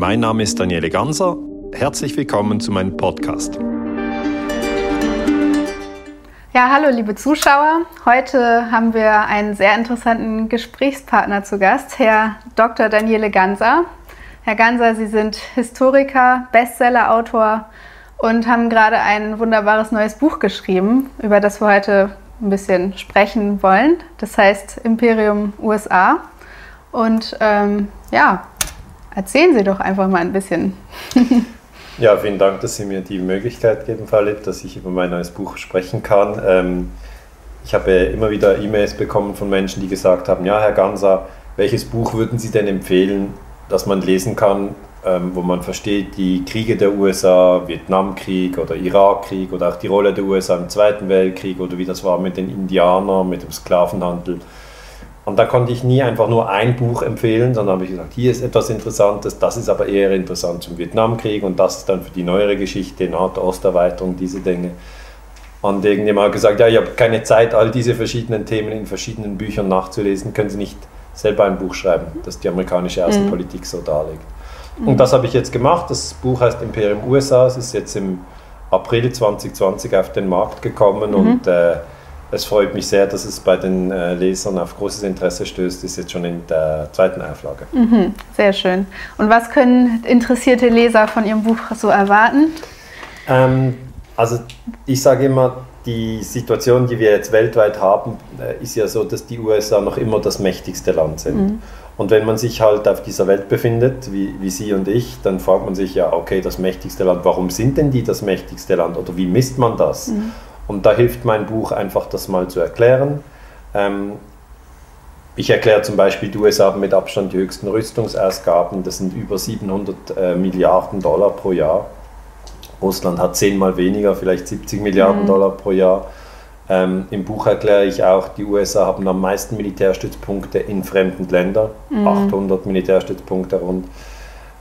Mein Name ist Daniele Ganser. Herzlich willkommen zu meinem Podcast. Ja, hallo liebe Zuschauer. Heute haben wir einen sehr interessanten Gesprächspartner zu Gast, Herr Dr. Daniele Ganser. Herr Ganser, Sie sind Historiker, Bestsellerautor und haben gerade ein wunderbares neues Buch geschrieben, über das wir heute ein bisschen sprechen wollen. Das heißt Imperium USA. Und ähm, ja, erzählen Sie doch einfach mal ein bisschen. ja, vielen Dank, dass Sie mir die Möglichkeit geben, Philipp, dass ich über mein neues Buch sprechen kann. Ähm, ich habe immer wieder E-Mails bekommen von Menschen, die gesagt haben, ja, Herr Ganser, welches Buch würden Sie denn empfehlen, das man lesen kann, ähm, wo man versteht die Kriege der USA, Vietnamkrieg oder Irakkrieg oder auch die Rolle der USA im Zweiten Weltkrieg oder wie das war mit den Indianern, mit dem Sklavenhandel. Und da konnte ich nie einfach nur ein Buch empfehlen, sondern habe ich gesagt, hier ist etwas Interessantes, das ist aber eher interessant zum Vietnamkrieg und das ist dann für die neuere Geschichte, NATO-Osterweiterung, diese Dinge. Und irgendjemand hat gesagt, ja, ich habe keine Zeit, all diese verschiedenen Themen in verschiedenen Büchern nachzulesen, können Sie nicht selber ein Buch schreiben, das die amerikanische Außenpolitik mhm. so darlegt. Und das habe ich jetzt gemacht. Das Buch heißt Imperium USA. Es ist jetzt im April 2020 auf den Markt gekommen mhm. und äh, es freut mich sehr, dass es bei den äh, Lesern auf großes Interesse stößt. Ist jetzt schon in der zweiten Auflage. Mhm, sehr schön. Und was können interessierte Leser von Ihrem Buch so erwarten? Ähm, also ich sage immer, die Situation, die wir jetzt weltweit haben, äh, ist ja so, dass die USA noch immer das mächtigste Land sind. Mhm. Und wenn man sich halt auf dieser Welt befindet, wie, wie Sie und ich, dann fragt man sich ja, okay, das mächtigste Land, warum sind denn die das mächtigste Land oder wie misst man das? Mhm. Und da hilft mein Buch einfach, das mal zu erklären. Ähm, ich erkläre zum Beispiel, die USA haben mit Abstand die höchsten Rüstungsausgaben, das sind über 700 äh, Milliarden Dollar pro Jahr. Russland hat zehnmal weniger, vielleicht 70 Milliarden mhm. Dollar pro Jahr. Ähm, Im Buch erkläre ich auch, die USA haben am meisten Militärstützpunkte in fremden Ländern, mhm. 800 Militärstützpunkte rund.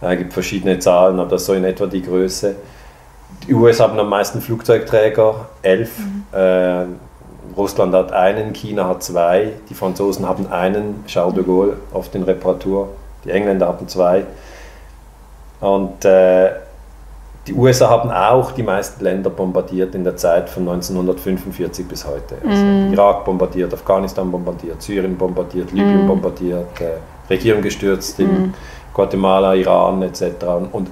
Es äh, gibt verschiedene Zahlen, aber das ist so in etwa die Größe. Die USA haben am meisten Flugzeugträger, elf. Mhm. Äh, Russland hat einen, China hat zwei, die Franzosen haben einen, Charles de Gaulle oft in Reparatur, die Engländer haben zwei. Und äh, die USA haben auch die meisten Länder bombardiert in der Zeit von 1945 bis heute. Also mm. Irak bombardiert, Afghanistan bombardiert, Syrien bombardiert, Libyen mm. bombardiert, äh, Regierung gestürzt in mm. Guatemala, Iran etc. Und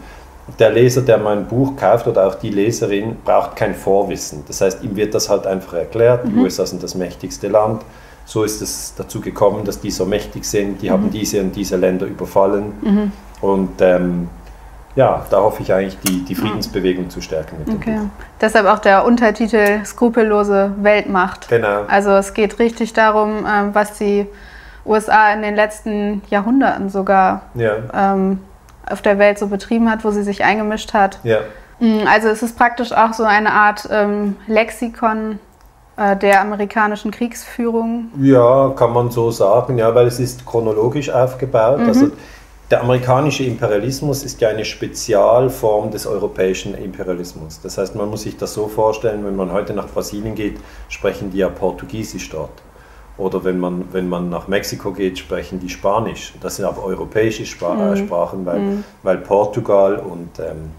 der Leser, der mein Buch kauft oder auch die Leserin, braucht kein Vorwissen. Das heißt, ihm wird das halt einfach erklärt. Die mhm. USA sind das mächtigste Land. So ist es dazu gekommen, dass die so mächtig sind. Die mhm. haben diese und diese Länder überfallen. Mhm. Und ähm, ja, da hoffe ich eigentlich, die, die Friedensbewegung zu stärken okay. Deshalb auch der Untertitel Skrupellose Weltmacht. Genau. Also es geht richtig darum, ähm, was die USA in den letzten Jahrhunderten sogar ja. ähm, auf der Welt so betrieben hat, wo sie sich eingemischt hat. Ja. Mm, also es ist praktisch auch so eine Art ähm, Lexikon äh, der amerikanischen Kriegsführung. Ja, kann man so sagen, ja, weil es ist chronologisch aufgebaut. Mhm. Also der amerikanische Imperialismus ist ja eine Spezialform des europäischen Imperialismus. Das heißt, man muss sich das so vorstellen, wenn man heute nach Brasilien geht, sprechen die ja Portugiesisch dort. Oder wenn man, wenn man nach Mexiko geht, sprechen die Spanisch. Das sind aber europäische Spra mhm. Sprachen, weil, mhm. weil Portugal und ähm,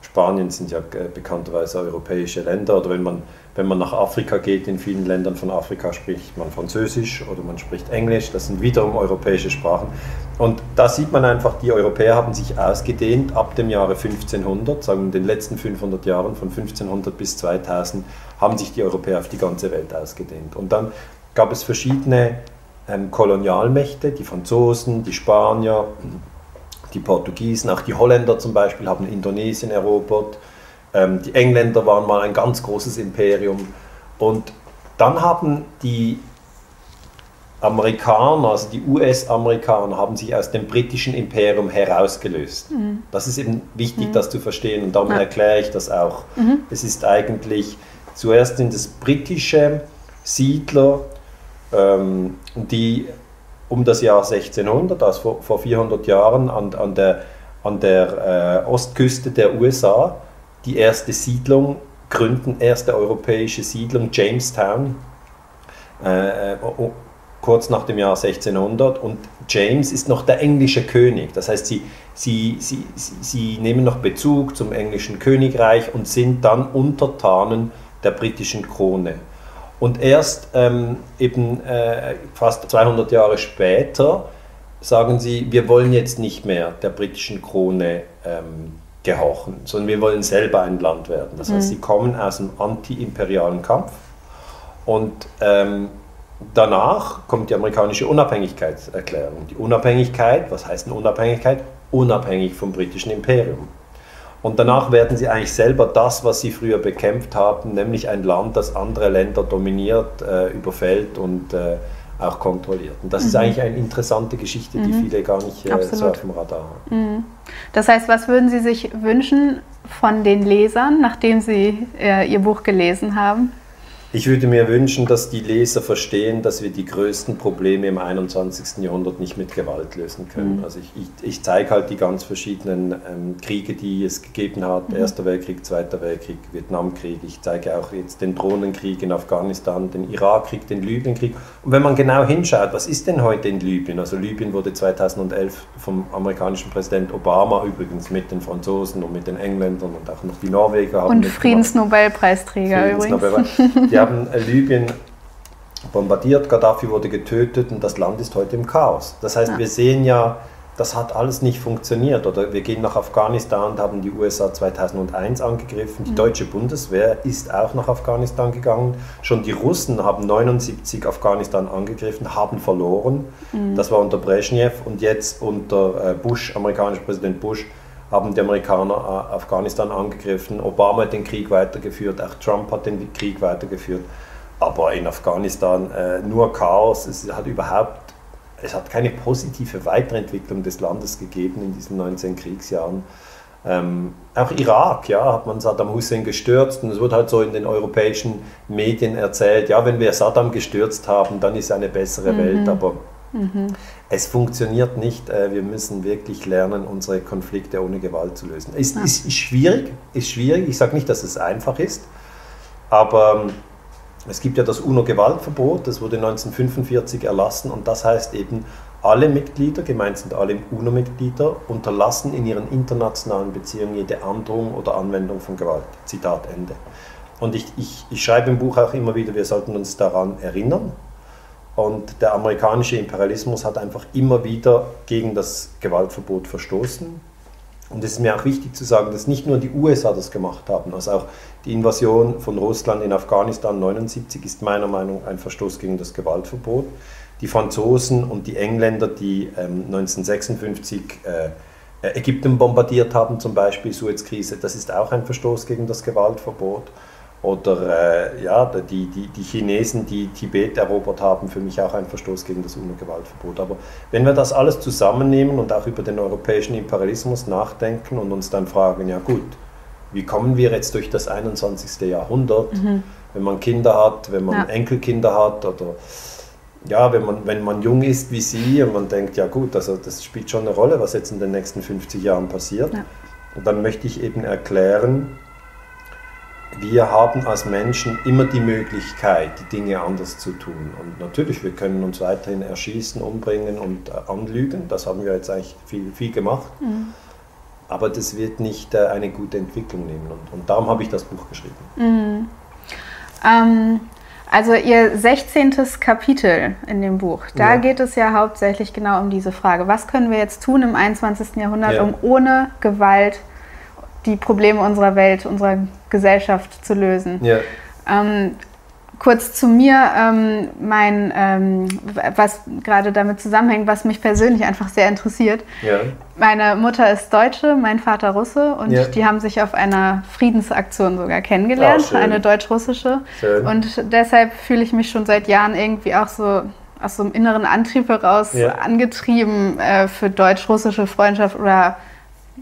Spanien sind ja äh, bekannterweise europäische Länder. Oder wenn man wenn man nach Afrika geht, in vielen Ländern von Afrika spricht man Französisch oder man spricht Englisch. Das sind wiederum europäische Sprachen. Und da sieht man einfach, die Europäer haben sich ausgedehnt ab dem Jahre 1500, sagen wir in den letzten 500 Jahren, von 1500 bis 2000, haben sich die Europäer auf die ganze Welt ausgedehnt. Und dann gab es verschiedene ähm, Kolonialmächte, die Franzosen, die Spanier, die Portugiesen, auch die Holländer zum Beispiel haben Indonesien erobert ähm, die Engländer waren mal ein ganz großes Imperium. Und dann haben die Amerikaner, also die US-Amerikaner, haben sich aus dem britischen Imperium herausgelöst. Mhm. Das ist eben wichtig, mhm. das zu verstehen und darum ja. erkläre ich das auch. Mhm. Es ist eigentlich, zuerst sind es britische Siedler, ähm, die um das Jahr 1600, also vor, vor 400 Jahren, an, an der, an der äh, Ostküste der USA die erste Siedlung gründen, erste europäische Siedlung, Jamestown, äh, äh kurz nach dem Jahr 1600. Und James ist noch der englische König. Das heißt, sie, sie, sie, sie, sie nehmen noch Bezug zum englischen Königreich und sind dann Untertanen der britischen Krone. Und erst ähm, eben äh, fast 200 Jahre später sagen sie, wir wollen jetzt nicht mehr der britischen Krone ähm, gehorchen, sondern wir wollen selber ein Land werden. Das heißt, mhm. sie kommen aus einem anti-imperialen Kampf und ähm, danach kommt die amerikanische Unabhängigkeitserklärung. Die Unabhängigkeit, was heißt eine Unabhängigkeit? Unabhängig vom britischen Imperium. Und danach werden sie eigentlich selber das, was sie früher bekämpft haben, nämlich ein Land, das andere Länder dominiert, äh, überfällt und äh, auch kontrolliert. Und das mhm. ist eigentlich eine interessante Geschichte, die mhm. viele gar nicht äh, so auf dem Radar haben. Mhm. Das heißt, was würden Sie sich wünschen von den Lesern, nachdem Sie äh, Ihr Buch gelesen haben? Ich würde mir wünschen, dass die Leser verstehen, dass wir die größten Probleme im 21. Jahrhundert nicht mit Gewalt lösen können. Mhm. Also ich, ich, ich zeige halt die ganz verschiedenen ähm, Kriege, die es gegeben hat. Mhm. Erster Weltkrieg, Zweiter Weltkrieg, Vietnamkrieg. Ich zeige auch jetzt den Drohnenkrieg in Afghanistan, den Irakkrieg, den Libyenkrieg. Und wenn man genau hinschaut, was ist denn heute in Libyen? Also Libyen wurde 2011 vom amerikanischen Präsident Obama übrigens mit den Franzosen und mit den Engländern und auch noch die Norweger. Und Friedensnobelpreisträger übrigens. Die haben Libyen bombardiert, Gaddafi wurde getötet und das Land ist heute im Chaos. Das heißt, ja. wir sehen ja, das hat alles nicht funktioniert. Oder wir gehen nach Afghanistan und haben die USA 2001 angegriffen. Die mhm. deutsche Bundeswehr ist auch nach Afghanistan gegangen. Schon die Russen haben 79 Afghanistan angegriffen, haben verloren. Mhm. Das war unter Brezhnev und jetzt unter äh, Bush, amerikanischer Präsident Bush, haben die Amerikaner äh, Afghanistan angegriffen. Obama hat den Krieg weitergeführt, auch Trump hat den Krieg weitergeführt. Aber in Afghanistan äh, nur Chaos. Es hat überhaupt, es hat keine positive Weiterentwicklung des Landes gegeben in diesen 19 Kriegsjahren. Ähm, auch Irak, ja, hat man Saddam Hussein gestürzt und es wird halt so in den europäischen Medien erzählt, ja, wenn wir Saddam gestürzt haben, dann ist eine bessere mhm. Welt, aber mhm. Es funktioniert nicht. Äh, wir müssen wirklich lernen, unsere Konflikte ohne Gewalt zu lösen. Ist, ist, ist schwierig, ist schwierig. Ich sage nicht, dass es einfach ist, aber ähm, es gibt ja das UNO-Gewaltverbot, das wurde 1945 erlassen und das heißt eben, alle Mitglieder, gemeint sind alle UNO-Mitglieder, unterlassen in ihren internationalen Beziehungen jede Androhung oder Anwendung von Gewalt. Zitat Ende. Und ich, ich, ich schreibe im Buch auch immer wieder, wir sollten uns daran erinnern. Und der amerikanische Imperialismus hat einfach immer wieder gegen das Gewaltverbot verstoßen. Und es ist mir auch wichtig zu sagen, dass nicht nur die USA das gemacht haben, also auch die Invasion von Russland in Afghanistan 1979 ist meiner Meinung nach ein Verstoß gegen das Gewaltverbot. Die Franzosen und die Engländer, die ähm, 1956 äh, Ägypten bombardiert haben, zum Beispiel Suezkrise, das ist auch ein Verstoß gegen das Gewaltverbot. Oder äh, ja, die, die, die Chinesen, die Tibet erobert haben, für mich auch ein Verstoß gegen das UNO-Gewaltverbot. Aber wenn wir das alles zusammennehmen und auch über den europäischen Imperialismus nachdenken und uns dann fragen, ja gut, wie kommen wir jetzt durch das 21. Jahrhundert, mhm. wenn man Kinder hat, wenn man ja. Enkelkinder hat oder ja, wenn man, wenn man jung ist wie Sie und man denkt, ja gut, also das spielt schon eine Rolle, was jetzt in den nächsten 50 Jahren passiert. Ja. Und dann möchte ich eben erklären, wir haben als Menschen immer die Möglichkeit, die Dinge anders zu tun. Und natürlich, wir können uns weiterhin erschießen, umbringen und äh, anlügen. Das haben wir jetzt eigentlich viel, viel gemacht. Mhm. Aber das wird nicht äh, eine gute Entwicklung nehmen. Und, und darum habe ich das Buch geschrieben. Mhm. Ähm, also Ihr 16. Kapitel in dem Buch, da ja. geht es ja hauptsächlich genau um diese Frage. Was können wir jetzt tun im 21. Jahrhundert, ja. um ohne Gewalt die Probleme unserer Welt, unserer Gesellschaft zu lösen. Ja. Ähm, kurz zu mir, ähm, mein, ähm, was gerade damit zusammenhängt, was mich persönlich einfach sehr interessiert. Ja. Meine Mutter ist Deutsche, mein Vater Russe und ja. die haben sich auf einer Friedensaktion sogar kennengelernt, oh, eine deutsch-russische. Und deshalb fühle ich mich schon seit Jahren irgendwie auch so aus so einem inneren Antrieb heraus ja. angetrieben äh, für deutsch-russische Freundschaft oder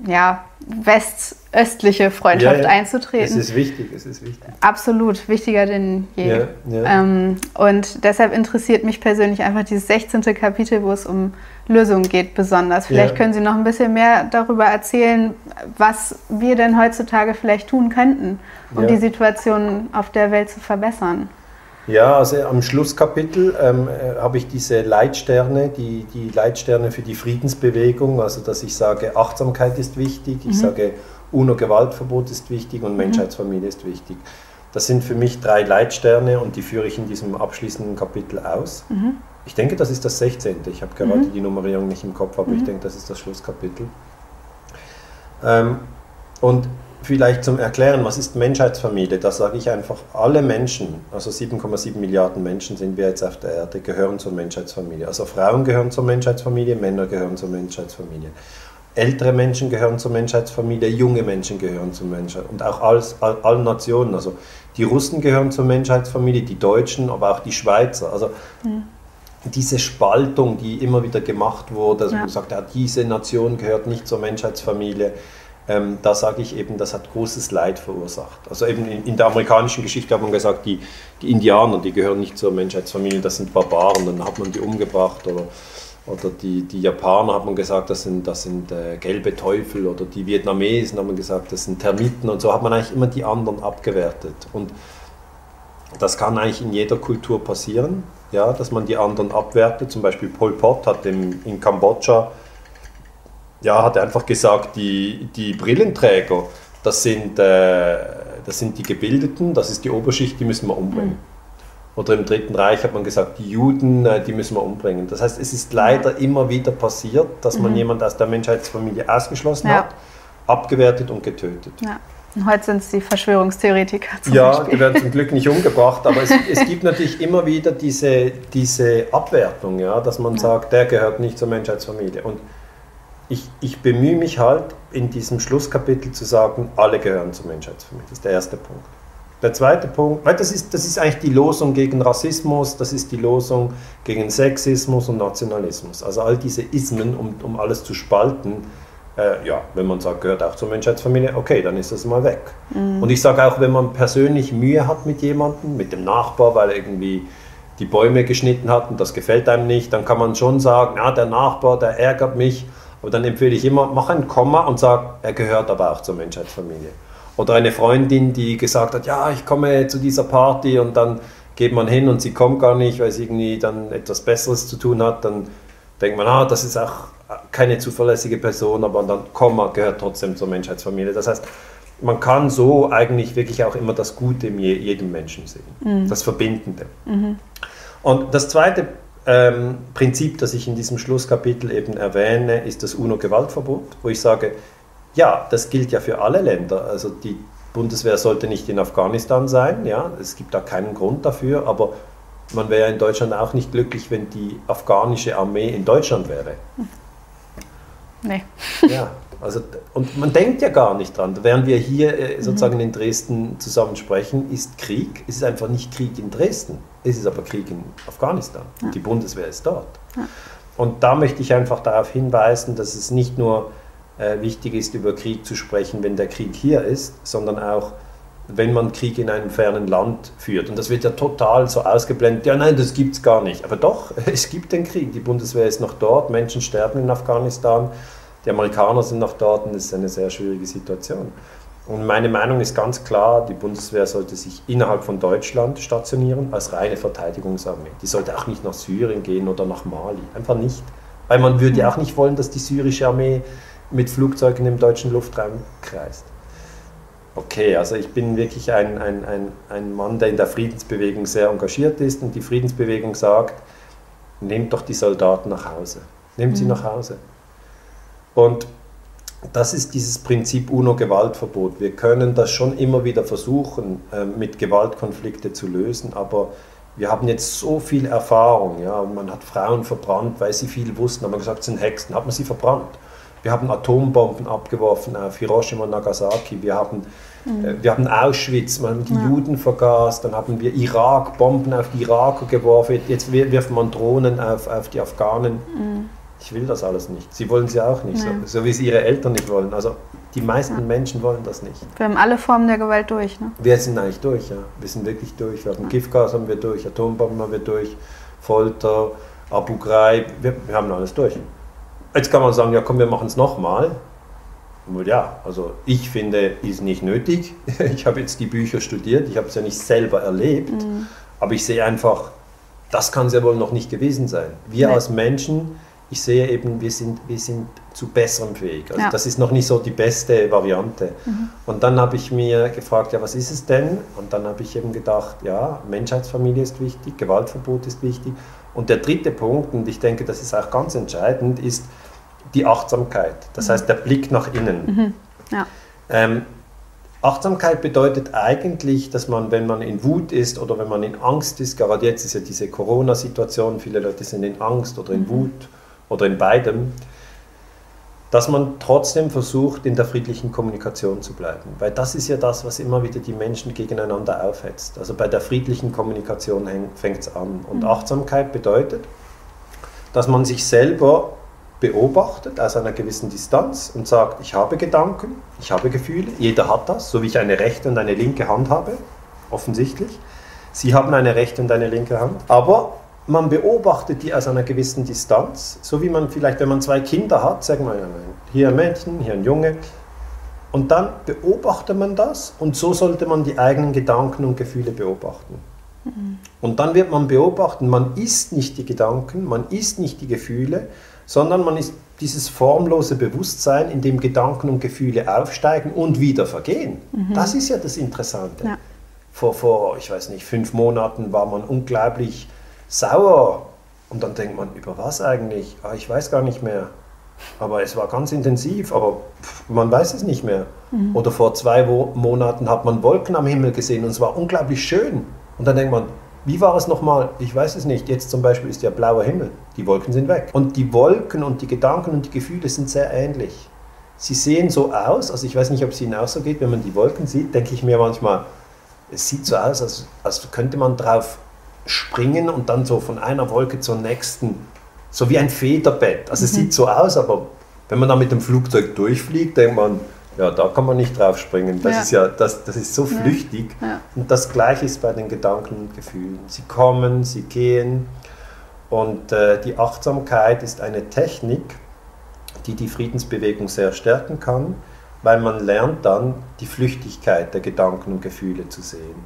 ja, westöstliche Freundschaft ja, ja. einzutreten. Es ist wichtig, es ist wichtig. Absolut, wichtiger denn je. Ja, ähm, und deshalb interessiert mich persönlich einfach dieses 16. Kapitel, wo es um Lösungen geht, besonders. Vielleicht können Sie noch ein bisschen mehr darüber erzählen, was wir denn heutzutage vielleicht tun könnten, um die Situation auf der Welt zu verbessern. Ja, also am Schlusskapitel ähm, äh, habe ich diese Leitsterne, die, die Leitsterne für die Friedensbewegung, also dass ich sage, Achtsamkeit ist wichtig, ich mhm. sage, UNO-Gewaltverbot ist wichtig und mhm. Menschheitsfamilie ist wichtig. Das sind für mich drei Leitsterne und die führe ich in diesem abschließenden Kapitel aus. Mhm. Ich denke, das ist das 16. Ich habe gerade mhm. die Nummerierung nicht im Kopf, aber ich mhm. denke, das ist das Schlusskapitel. Ähm, und vielleicht zum Erklären, was ist Menschheitsfamilie? Da sage ich einfach, alle Menschen, also 7,7 Milliarden Menschen sind wir jetzt auf der Erde, gehören zur Menschheitsfamilie. Also Frauen gehören zur Menschheitsfamilie, Männer gehören zur Menschheitsfamilie. Ältere Menschen gehören zur Menschheitsfamilie, junge Menschen gehören zur Menschheit und auch alles, all, alle Nationen. Also die Russen gehören zur Menschheitsfamilie, die Deutschen, aber auch die Schweizer. Also mhm. diese Spaltung, die immer wieder gemacht wurde, also ja. man sagt, ja, diese Nation gehört nicht zur Menschheitsfamilie, ähm, da sage ich eben, das hat großes Leid verursacht. Also eben in, in, der amerikanischen Geschichte hat man gesagt, die, die Indianer, die gehören nicht zur Menschheitsfamilie, das sind Barbaren, dann hat man die umgebracht oder, oder die, die Japaner hat man gesagt, das sind, das sind äh, gelbe Teufel oder die Vietnamesen hat man gesagt, das sind Termiten und so hat man eigentlich immer die anderen abgewertet. Und das kann eigentlich in jeder Kultur passieren, ja, dass man die anderen abwertet. Zum Beispiel Pol Pot hat im, in Kambodscha ja, hat einfach gesagt, die, die Brillenträger, das sind, äh, das sind die Gebildeten, das ist die Oberschicht, die müssen wir umbringen. Mhm. Oder im Dritten Reich hat man gesagt, die Juden, äh, die müssen wir umbringen. Das heißt, es ist leider immer wieder passiert, dass man mhm. jemand aus der Menschheitsfamilie ausgeschlossen ja. hat, abgewertet und getötet. Ja. Und heute sind es die Verschwörungstheoretiker zum ja, Beispiel. die werden zum Glück nicht umgebracht, aber es, es gibt natürlich immer wieder diese, diese Abwertung, ja, dass man ja. sagt, der gehört nicht zur Menschheitsfamilie. Und ich, ich bemühe mich halt in diesem Schlusskapitel zu sagen, alle gehören zur Menschheitsfamilie. Das ist der erste Punkt. Der zweite Punkt, weil das ist, das ist eigentlich die Losung gegen Rassismus, das ist die Losung gegen Sexismus und Nationalismus. Also all diese Ismen, um, um alles zu spalten, äh, ja, wenn man sagt, gehört auch zur Menschheitsfamilie, okay, dann ist das mal weg. Mhm. Und ich sage auch, wenn man persönlich Mühe hat mit jemandem, mit dem Nachbar, weil er irgendwie die Bäume geschnitten hat und das gefällt einem nicht, dann kann man schon sagen, ja, der Nachbar, der ärgert mich, aber dann empfehle ich immer, mach ein Komma und sag, er gehört aber auch zur Menschheitsfamilie. Oder eine Freundin, die gesagt hat, ja, ich komme zu dieser Party und dann geht man hin und sie kommt gar nicht, weil sie irgendwie dann etwas Besseres zu tun hat, dann denkt man, ah, das ist auch keine zuverlässige Person, aber dann Komma gehört trotzdem zur Menschheitsfamilie. Das heißt, man kann so eigentlich wirklich auch immer das Gute in jedem Menschen sehen, mhm. das Verbindende. Mhm. Und das zweite ähm, Prinzip, das ich in diesem Schlusskapitel eben erwähne, ist das UNO-Gewaltverbot, wo ich sage, ja, das gilt ja für alle Länder. Also die Bundeswehr sollte nicht in Afghanistan sein, ja, es gibt da keinen Grund dafür, aber man wäre in Deutschland auch nicht glücklich, wenn die afghanische Armee in Deutschland wäre. Nee. Ja, also, und man denkt ja gar nicht dran. Während wir hier äh, sozusagen in Dresden zusammen sprechen, ist Krieg. Es ist einfach nicht Krieg in Dresden. Es ist aber Krieg in Afghanistan. Ja. Die Bundeswehr ist dort. Ja. Und da möchte ich einfach darauf hinweisen, dass es nicht nur äh, wichtig ist, über Krieg zu sprechen, wenn der Krieg hier ist, sondern auch, wenn man Krieg in einem fernen Land führt. Und das wird ja total so ausgeblendet. Ja, nein, das gibt es gar nicht. Aber doch, es gibt den Krieg. Die Bundeswehr ist noch dort, Menschen sterben in Afghanistan. Die Amerikaner sind noch dort und es ist eine sehr schwierige Situation. Und meine Meinung ist ganz klar, die Bundeswehr sollte sich innerhalb von Deutschland stationieren als reine Verteidigungsarmee. Die sollte auch nicht nach Syrien gehen oder nach Mali. Einfach nicht. Weil man würde ja auch nicht wollen, dass die syrische Armee mit Flugzeugen im deutschen Luftraum kreist. Okay, also ich bin wirklich ein, ein, ein, ein Mann, der in der Friedensbewegung sehr engagiert ist und die Friedensbewegung sagt, nehmt doch die Soldaten nach Hause. Nehmt sie mhm. nach Hause. Und das ist dieses Prinzip UNO-Gewaltverbot. Wir können das schon immer wieder versuchen, ähm, mit Gewaltkonflikte zu lösen, aber wir haben jetzt so viel Erfahrung. Ja, man hat Frauen verbrannt, weil sie viel wussten, haben gesagt, sie sind Hexen, hat man sie verbrannt. Wir haben Atombomben abgeworfen auf Hiroshima und Nagasaki. Wir haben, mhm. äh, wir haben Auschwitz, man hat die ja. Juden vergast. Dann haben wir Irak, Bomben auf die Iraker geworfen. Jetzt wirft man Drohnen auf, auf die Afghanen. Mhm ich will das alles nicht. Sie wollen sie auch nicht, so, so, wie es ihre Eltern nicht wollen. Also die meisten ja. Menschen wollen das nicht. Wir haben alle Formen der Gewalt durch, ne? Wir sind eigentlich durch, ja. Wir sind wirklich durch. Wir haben ja. Giftgas haben wir durch, Atombomben haben wir durch, Folter, Abu Ghraib, wir, wir haben alles durch. Jetzt kann man sagen, ja komm, wir machen es nochmal. Ja, also ich finde, ist nicht nötig. Ich habe jetzt die Bücher studiert, ich habe es ja nicht selber erlebt. Mhm. Aber ich sehe einfach, das kann es ja wohl noch nicht gewesen sein. Wir Nee. als Menschen, ich sehe eben, wir sind, wir sind zu besserem fähig. Also Ja. das ist noch nicht so die beste Variante. Und dann habe ich mir gefragt, ja, was ist es denn? Und dann habe ich eben gedacht, ja, Menschheitsfamilie ist wichtig, Gewaltverbot ist wichtig. Und der dritte Punkt, und ich denke, das ist auch ganz entscheidend, ist die Achtsamkeit. Das heißt, der Blick nach innen. Ja. Ähm, Achtsamkeit bedeutet eigentlich, dass man, wenn man in Wut ist oder wenn man in Angst ist, gerade jetzt ist ja diese Corona-Situation, viele Leute sind in Angst oder in Wut oder in beidem, dass man trotzdem versucht, in der friedlichen Kommunikation zu bleiben. Weil das ist ja das, was immer wieder die Menschen gegeneinander aufhetzt. Also bei der friedlichen Kommunikation fängt es an. Und Achtsamkeit bedeutet, dass man sich selber beobachtet aus einer gewissen Distanz und sagt, ich habe Gedanken, ich habe Gefühle, jeder hat das, so wie ich eine rechte und eine linke Hand habe, offensichtlich. Sie haben eine rechte und eine linke Hand, aber man beobachtet die aus einer gewissen Distanz, so wie man vielleicht, wenn man zwei Kinder hat, sagen wir hier ein Mädchen, hier ein Junge, und dann beobachtet man das und so sollte man die eigenen Gedanken und Gefühle beobachten. Und dann wird man beobachten, man ist nicht die Gedanken, man ist nicht die Gefühle, sondern man ist dieses formlose Bewusstsein, in dem Gedanken und Gefühle aufsteigen und wieder vergehen. Das ist ja das Interessante. Ja. Vor, vor, ich weiß nicht, fünf Monaten war man unglaublich sauer. Und dann denkt man, über was eigentlich? Ah, ich weiß gar nicht mehr. Aber es war ganz intensiv, aber pff, man weiß es nicht mehr. Oder vor zwei Wo Monaten hat man Wolken am Himmel gesehen und es war unglaublich schön. Und dann denkt man, wie war es nochmal? Ich weiß es nicht. Jetzt zum Beispiel ist ja blauer Himmel. Die Wolken sind weg. Und die Wolken und die Gedanken und die Gefühle sind sehr ähnlich. Sie sehen so aus, also ich weiß nicht, ob es Ihnen auch so geht, wenn man die Wolken sieht, denke ich mir manchmal, es sieht so aus, als, als könnte man drauf springen und dann so von einer Wolke zur nächsten, so wie ein Federbett. Also es sieht so aus, aber wenn man da mit dem Flugzeug durchfliegt, denkt man, ja, da kann man nicht drauf springen. Das Ja. ist ja, das, das ist so flüchtig. Ja. Und das Gleiche ist bei den Gedanken und Gefühlen. Sie kommen, sie gehen. Und äh, die Achtsamkeit ist eine Technik, die die Friedensbewegung sehr stärken kann, weil man lernt dann die Flüchtigkeit der Gedanken und Gefühle zu sehen.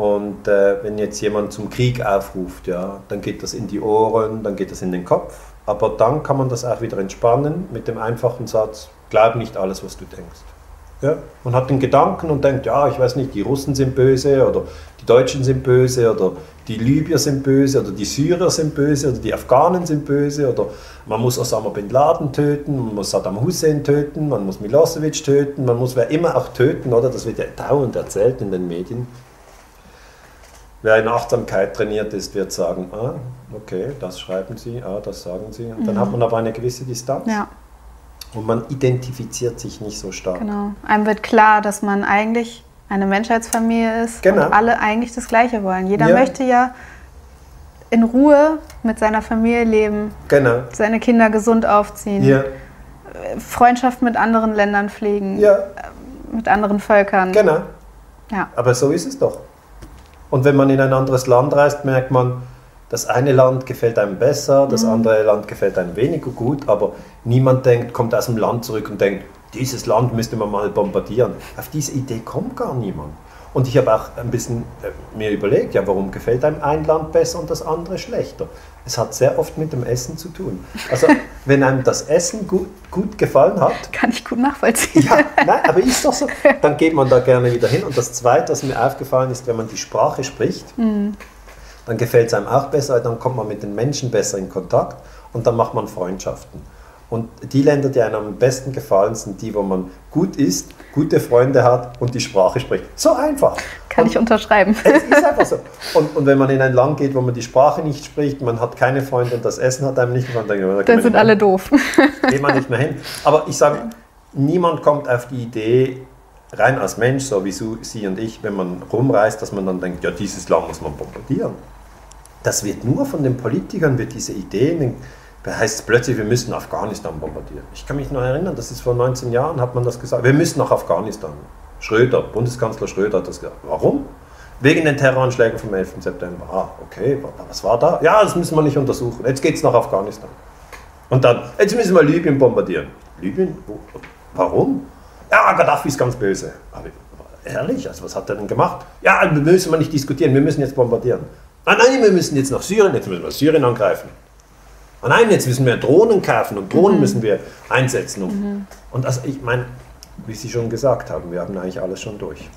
Und äh, wenn jetzt jemand zum Krieg aufruft, ja, dann geht das in die Ohren, dann geht das in den Kopf. Aber dann kann man das auch wieder entspannen mit dem einfachen Satz, glaub nicht alles, was du denkst. Ja, man hat den Gedanken und denkt, ja, ich weiß nicht, die Russen sind böse oder die Deutschen sind böse oder die Libyer sind böse oder die Syrer sind böse oder die Afghanen sind böse oder man muss Osama Bin Laden töten, man muss Saddam Hussein töten, man muss Milosevic töten, man muss wer immer auch töten, oder? Das wird ja dauernd erzählt in den Medien. Wer in Achtsamkeit trainiert ist, wird sagen, ah, okay, das schreiben Sie, ah, das sagen Sie. Und dann hat man aber eine gewisse Distanz. Ja, Und man identifiziert sich nicht so stark. genau. Einem wird klar, dass man eigentlich eine Menschheitsfamilie ist Genau. und alle eigentlich das Gleiche wollen. Jeder Ja. möchte ja in Ruhe mit seiner Familie leben, Genau. seine Kinder gesund aufziehen, Ja, Freundschaft mit anderen Ländern pflegen, ja, mit anderen Völkern. genau. Ja. Aber so ist es doch. Und wenn man in ein anderes Land reist, merkt man, das eine Land gefällt einem besser, das andere Land gefällt einem weniger gut, aber niemand denkt, kommt aus dem Land zurück und denkt, dieses Land müsste man mal bombardieren. Auf diese Idee kommt gar niemand. Und ich habe auch ein bisschen äh, mir überlegt, ja, warum gefällt einem ein Land besser und das andere schlechter? Es hat sehr oft mit dem Essen zu tun. Also, wenn einem das Essen gut, gut gefallen hat, Kann ich gut nachvollziehen. ja, nein, aber ist doch so. Dann geht man da gerne wieder hin. Und das Zweite, was mir aufgefallen ist, wenn man die Sprache spricht, dann gefällt es einem auch besser, dann kommt man mit den Menschen besser in Kontakt und dann macht man Freundschaften. Und die Länder, die einem am besten gefallen, sind die, wo man gut ist, gute Freunde hat und die Sprache spricht. So einfach. Kann und ich unterschreiben. es ist einfach so. Und, und wenn man in ein Land geht, wo man die Sprache nicht spricht, man hat keine Freunde und das Essen hat einem nicht gefallen, dann, Dann sind alle doof. geht man nicht mehr hin. Aber ich sage, niemand kommt auf die Idee, rein als Mensch, so wie Sie und ich, wenn man rumreist, dass man dann denkt, ja, dieses Land muss man bombardieren. Das wird nur von den Politikern, wird diese Idee, da heißt es plötzlich, wir müssen Afghanistan bombardieren. Ich kann mich noch erinnern, das ist vor 19 Jahren, hat man das gesagt, wir müssen nach Afghanistan. Schröder, Bundeskanzler Schröder hat das gesagt. Warum? Wegen den Terroranschlägen vom 11. September. Ah, okay, wa- was war da? Ja, das müssen wir nicht untersuchen. Jetzt geht es nach Afghanistan. Und dann, jetzt müssen wir Libyen bombardieren. Libyen? Warum? Ja, Gaddafi ist ganz böse. Aber ehrlich, also was hat er denn gemacht? Ja, müssen wir nicht diskutieren, wir müssen jetzt bombardieren. Ah nein, wir müssen jetzt nach Syrien, jetzt müssen wir Syrien angreifen. Ah nein, jetzt müssen wir Drohnen kaufen und Drohnen mhm. müssen wir einsetzen. Um, mhm. Und also ich meine, wie Sie schon gesagt haben, wir haben eigentlich alles schon durch.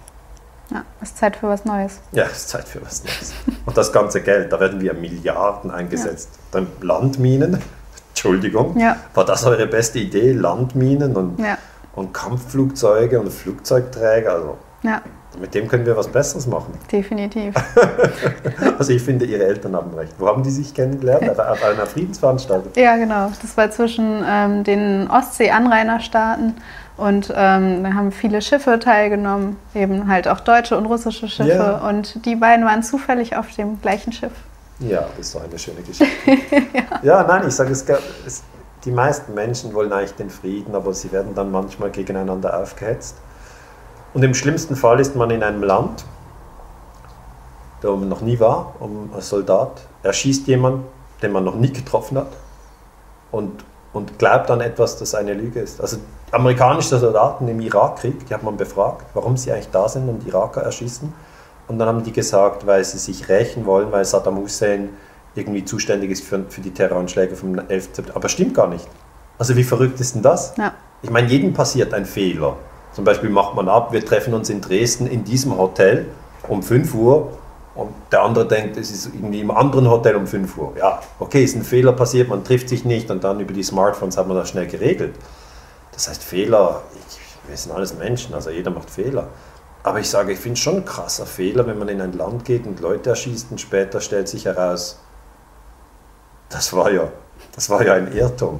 Ja, es ist Zeit für was Neues. Ja, es ist Zeit für was Neues. Und das ganze Geld, da werden wir Milliarden eingesetzt. Ja. Dann Landminen, Entschuldigung, ja. war das eure beste Idee? Landminen und, ja. und Kampfflugzeuge und Flugzeugträger? Also, ja. Mit dem können wir was Besseres machen. Definitiv. also ich finde, Ihre Eltern haben recht. Wo haben die sich kennengelernt? Auf einer Friedensveranstaltung? Ja, genau. Das war zwischen ähm, den Ostsee-Anrainerstaaten und ähm, da haben viele Schiffe teilgenommen, eben halt auch deutsche und russische Schiffe. Ja. Und die beiden waren zufällig auf dem gleichen Schiff. Ja, das ist doch eine schöne Geschichte. ja. ja. nein, ich sage, es, es, die meisten Menschen wollen eigentlich den Frieden, aber sie werden dann manchmal gegeneinander aufgehetzt. Und im schlimmsten Fall ist man in einem Land, da man noch nie war, um als Soldat, erschießt jemanden, den man noch nie getroffen hat und, und glaubt an etwas, das eine Lüge ist. Also amerikanische Soldaten im Irakkrieg, die hat man befragt, warum sie eigentlich da sind und Iraker erschießen. Und dann haben die gesagt, weil sie sich rächen wollen, weil Saddam Hussein irgendwie zuständig ist für, für die Terroranschläge vom 11. September. Aber stimmt gar nicht. Also wie verrückt ist denn das? Ja. Ich meine, jedem passiert ein Fehler. Zum Beispiel macht man ab, wir treffen uns in Dresden in diesem Hotel um 5 Uhr und der andere denkt, es ist irgendwie im anderen Hotel um 5 Uhr. Ja, okay, ist ein Fehler passiert, man trifft sich nicht und dann über die Smartphones hat man das schnell geregelt. Das heißt, Fehler, ich, wir sind alles Menschen, also jeder macht Fehler. Aber ich sage, ich finde es schon ein krasser Fehler, wenn man in ein Land geht und Leute erschießt und später stellt sich heraus, das war ja, das war ja ein Irrtum.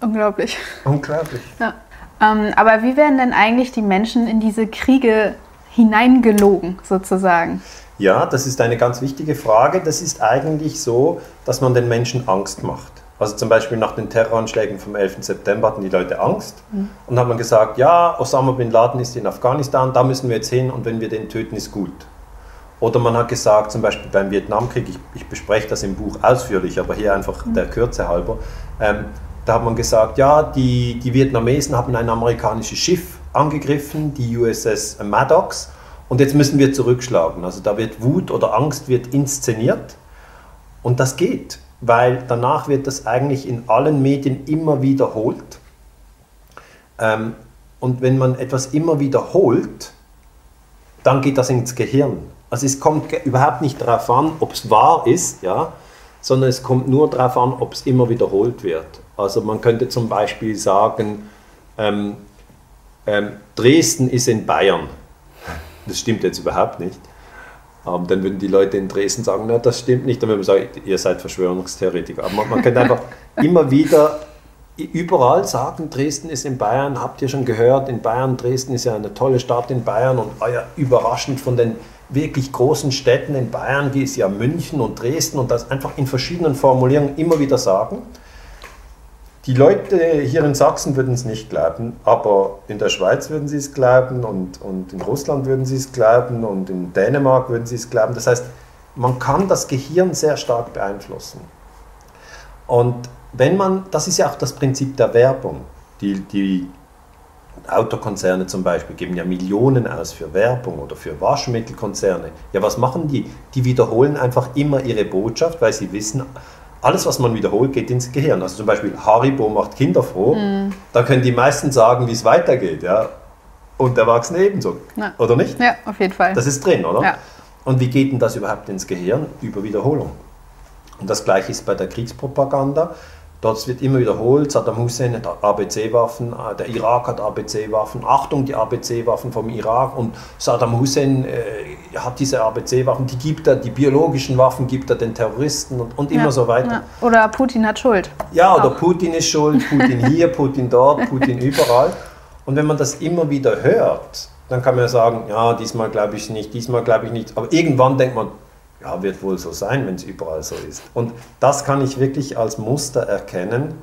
Unglaublich. Unglaublich. Ja. Ähm, aber wie werden denn eigentlich die Menschen in diese Kriege hineingelogen, sozusagen? Ja, das ist eine ganz wichtige Frage. Das ist eigentlich so, dass man den Menschen Angst macht. Also zum Beispiel nach den Terroranschlägen vom 11. September hatten die Leute Angst mhm. und haben gesagt, ja, Osama bin Laden ist in Afghanistan, da müssen wir jetzt hin und wenn wir den töten, ist gut. Oder man hat gesagt, zum Beispiel beim Vietnamkrieg, ich, ich bespreche das im Buch ausführlich, aber hier einfach mhm. der Kürze halber, ähm, da hat man gesagt, ja, die, die Vietnamesen haben ein amerikanisches Schiff angegriffen, die USS Maddox, und jetzt müssen wir zurückschlagen. Also da wird Wut oder Angst wird inszeniert und das geht, weil danach wird das eigentlich in allen Medien immer wiederholt. Ähm, und wenn man etwas immer wiederholt, dann geht das ins Gehirn. Also es kommt überhaupt nicht darauf an, ob es wahr ist, ja, sondern es kommt nur darauf an, ob es immer wiederholt wird. Also man könnte zum Beispiel sagen, ähm, ähm, Dresden ist in Bayern. Das stimmt jetzt überhaupt nicht. Ähm, dann würden die Leute in Dresden sagen, na, das stimmt nicht. Dann würde man sagen, ihr seid Verschwörungstheoretiker. Aber man, man könnte einfach immer wieder überall sagen, Dresden ist in Bayern. Habt ihr schon gehört, in Bayern, Dresden ist ja eine tolle Stadt in Bayern und oh ja, überraschend von den wirklich großen Städten in Bayern, wie es ja München und Dresden und das einfach in verschiedenen Formulierungen immer wieder sagen. Die Leute hier in Sachsen würden es nicht glauben, aber in der Schweiz würden sie es glauben und, und in Russland würden sie es glauben und in Dänemark würden sie es glauben. Das heißt, man kann das Gehirn sehr stark beeinflussen. Und wenn man, das ist ja auch das Prinzip der Werbung, die, die Autokonzerne zum Beispiel geben ja Millionen aus für Werbung oder für Waschmittelkonzerne. Ja, was machen die? Die wiederholen einfach immer ihre Botschaft, weil sie wissen, alles, was man wiederholt, geht ins Gehirn. Also zum Beispiel Haribo macht Kinder froh, mm. da können die meisten sagen, wie es weitergeht. Ja? Und Erwachsene ebenso. Ja. Oder nicht? Ja, auf jeden Fall. Das ist drin, oder? Ja. Und wie geht denn das überhaupt ins Gehirn? Über Wiederholung. Und das gleiche ist bei der Kriegspropaganda. Dort wird immer wiederholt, Saddam Hussein hat ABC-Waffen, äh, der Irak hat ABC-Waffen, Achtung, die ABC-Waffen vom Irak und Saddam Hussein äh, hat diese ABC-Waffen, die gibt er, die biologischen Waffen gibt er den Terroristen und, und immer ja, so weiter. Ja. Oder Putin hat Schuld. Ja, oder Auch. Putin ist schuld, Putin hier, Putin dort, Putin überall. Und wenn man das immer wieder hört, dann kann man ja sagen, ja, diesmal glaube ich nicht, diesmal glaube ich nicht. Aber irgendwann denkt man, ja, wird wohl so sein, wenn es überall so ist. Und das kann ich wirklich als Muster erkennen,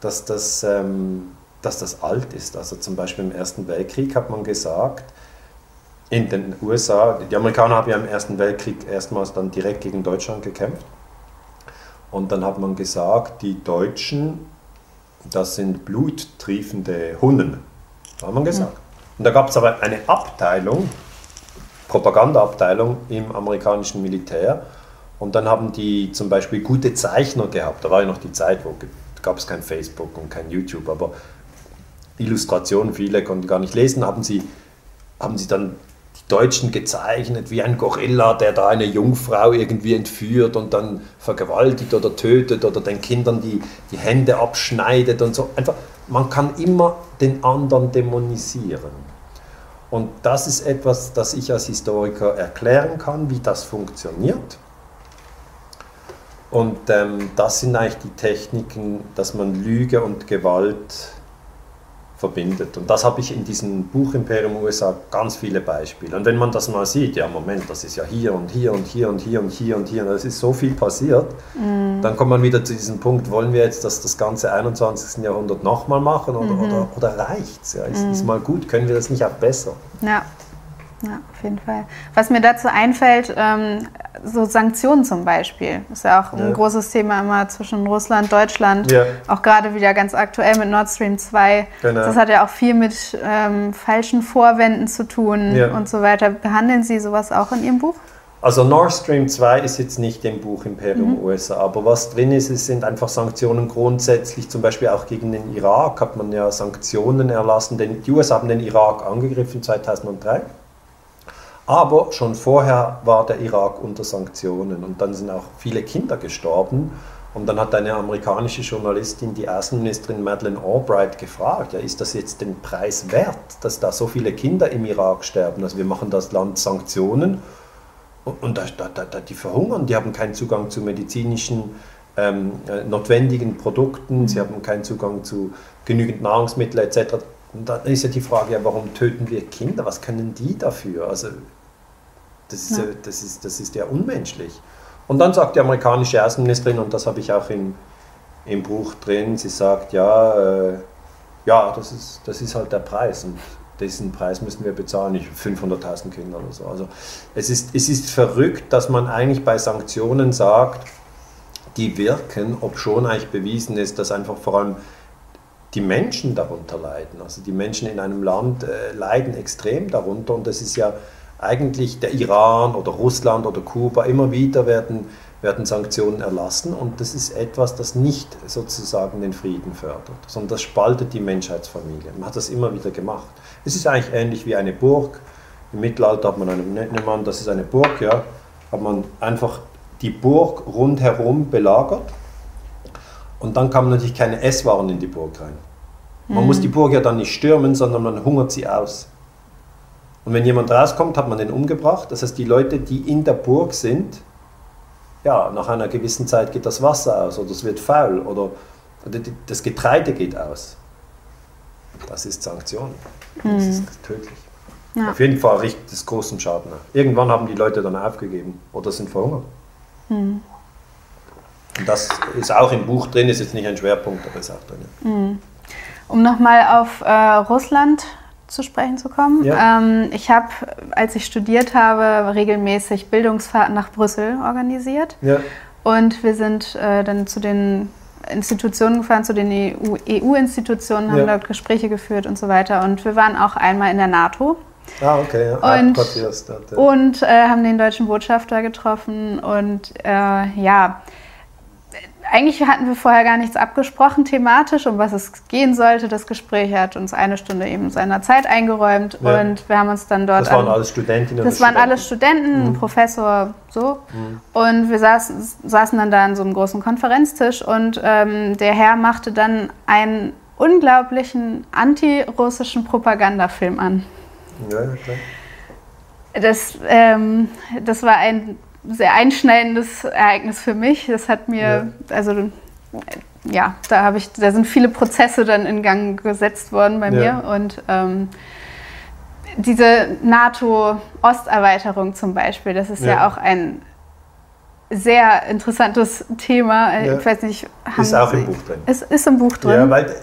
dass das, ähm, dass das alt ist. Also zum Beispiel im Ersten Weltkrieg hat man gesagt, in den USA, die Amerikaner haben ja im Ersten Weltkrieg erstmals dann direkt gegen Deutschland gekämpft. Und dann hat man gesagt, die Deutschen, das sind bluttriefende Hunden. Hat man gesagt. Und da gab es aber eine Abteilung, Propagandaabteilung im amerikanischen Militär. Und dann haben die zum Beispiel gute Zeichner gehabt. Da war ja noch die Zeit, wo gab es kein Facebook und kein YouTube, aber Illustrationen, viele konnten gar nicht lesen, haben sie, haben sie dann die Deutschen gezeichnet, wie ein Gorilla, der da eine Jungfrau irgendwie entführt und dann vergewaltigt oder tötet oder den Kindern die, die Hände abschneidet und so. Einfach, man kann immer den anderen dämonisieren. Und das ist etwas, das ich als Historiker erklären kann, wie das funktioniert. Und ähm, das sind eigentlich die Techniken, dass man Lüge und Gewalt verbindet. Und das habe ich in diesem Buch Imperium USA ganz viele Beispiele. Und wenn man das mal sieht, ja Moment, das ist ja hier und hier und hier und hier und hier und hier, und es ist so viel passiert, mm. dann kommt man wieder zu diesem Punkt, wollen wir jetzt das, das ganze 21. Jahrhundert nochmal machen oder, mhm. oder, oder reicht es? Ja? Ist, mm. ist mal gut, können wir das nicht auch besser? Ja. Ja, auf jeden Fall. Was mir dazu einfällt, ähm, so Sanktionen zum Beispiel, ist ja auch ein ja. großes Thema immer zwischen Russland und Deutschland, ja. auch gerade wieder ganz aktuell mit Nord Stream 2. Genau. Das hat ja auch viel mit ähm, falschen Vorwänden zu tun ja. und so weiter. Behandeln Sie sowas auch in Ihrem Buch? Also Nord Stream 2 ist jetzt nicht im Buch Imperium mhm. USA, aber was drin ist, es sind einfach Sanktionen grundsätzlich, zum Beispiel auch gegen den Irak hat man ja Sanktionen erlassen, denn die USA haben den Irak angegriffen 2003 aber schon vorher war der Irak unter Sanktionen und dann sind auch viele Kinder gestorben. Und dann hat eine amerikanische Journalistin die Außenministerin Madeleine Albright gefragt, ja, ist das jetzt den Preis wert, dass da so viele Kinder im Irak sterben? Also wir machen das Land Sanktionen und, und da, da, da, die verhungern, die haben keinen Zugang zu medizinischen ähm, äh, notwendigen Produkten, sie haben keinen Zugang zu genügend Nahrungsmitteln etc. Und dann ist ja die Frage, ja, warum töten wir Kinder? Was können die dafür? Also das ist ja, das ist, das ist ja unmenschlich. Und dann sagt die amerikanische Außenministerin, und das habe ich auch im, im Buch drin, sie sagt, ja, äh, ja das, ist, das ist halt der Preis. Und diesen Preis müssen wir bezahlen, nicht 500.000 Kinder oder so. Also es ist, es ist verrückt, dass man eigentlich bei Sanktionen sagt, die wirken, ob schon eigentlich bewiesen ist, dass einfach vor allem die Menschen darunter leiden. Also die Menschen in einem Land äh, leiden extrem darunter und das ist ja eigentlich der Iran oder Russland oder Kuba, immer wieder werden, werden Sanktionen erlassen und das ist etwas, das nicht sozusagen den Frieden fördert, sondern das spaltet die Menschheitsfamilie. Man hat das immer wieder gemacht. Es ist eigentlich ähnlich wie eine Burg. Im Mittelalter hat man eine, nennt man, das ist eine Burg, ja, hat man einfach die Burg rundherum belagert und dann kamen natürlich keine Esswaren in die Burg rein. Man mhm. muss die Burg ja dann nicht stürmen, sondern man hungert sie aus. Und wenn jemand rauskommt, hat man den umgebracht. Das heißt, die Leute, die in der Burg sind, ja, nach einer gewissen Zeit geht das Wasser aus oder es wird faul oder das Getreide geht aus. Das ist Sanktion. Das mhm. ist tödlich. Ja. Auf jeden Fall richtet es großen Schaden. Irgendwann haben die Leute dann aufgegeben oder sind verhungert. Mhm. Und das ist auch im Buch drin, ist jetzt nicht ein Schwerpunkt, aber ist auch drin. Mhm. Um nochmal auf äh, Russland zu sprechen zu kommen. Ja. Ähm, ich habe, als ich studiert habe, regelmäßig Bildungsfahrten nach Brüssel organisiert. Ja. Und wir sind äh, dann zu den Institutionen gefahren, zu den EU-Institutionen, e haben ja. dort Gespräche geführt und so weiter. Und wir waren auch einmal in der NATO. Ah, okay. Ja. Und, und äh, haben den deutschen Botschafter getroffen. Und äh, ja, eigentlich hatten wir vorher gar nichts abgesprochen thematisch, um was es gehen sollte. Das Gespräch hat uns eine Stunde eben seiner Zeit eingeräumt ja. und wir haben uns dann dort. Das waren an, alles Studentinnen. Das waren alles Studenten, mhm. Professor, so. Mhm. Und wir saßen, saßen dann da an so einem großen Konferenztisch und ähm, der Herr machte dann einen unglaublichen antirussischen Propagandafilm an. Ja, klar. Das, ähm, das war ein sehr einschneidendes Ereignis für mich. Das hat mir, ja. also ja, da habe ich, da sind viele Prozesse dann in Gang gesetzt worden bei ja. mir und ähm, diese NATO-Osterweiterung zum Beispiel, das ist ja. ja, auch ein sehr interessantes Thema. Ja. Ich weiß nicht, ist auch Sie, im Buch drin. Es ist im Buch drin. Ja, weil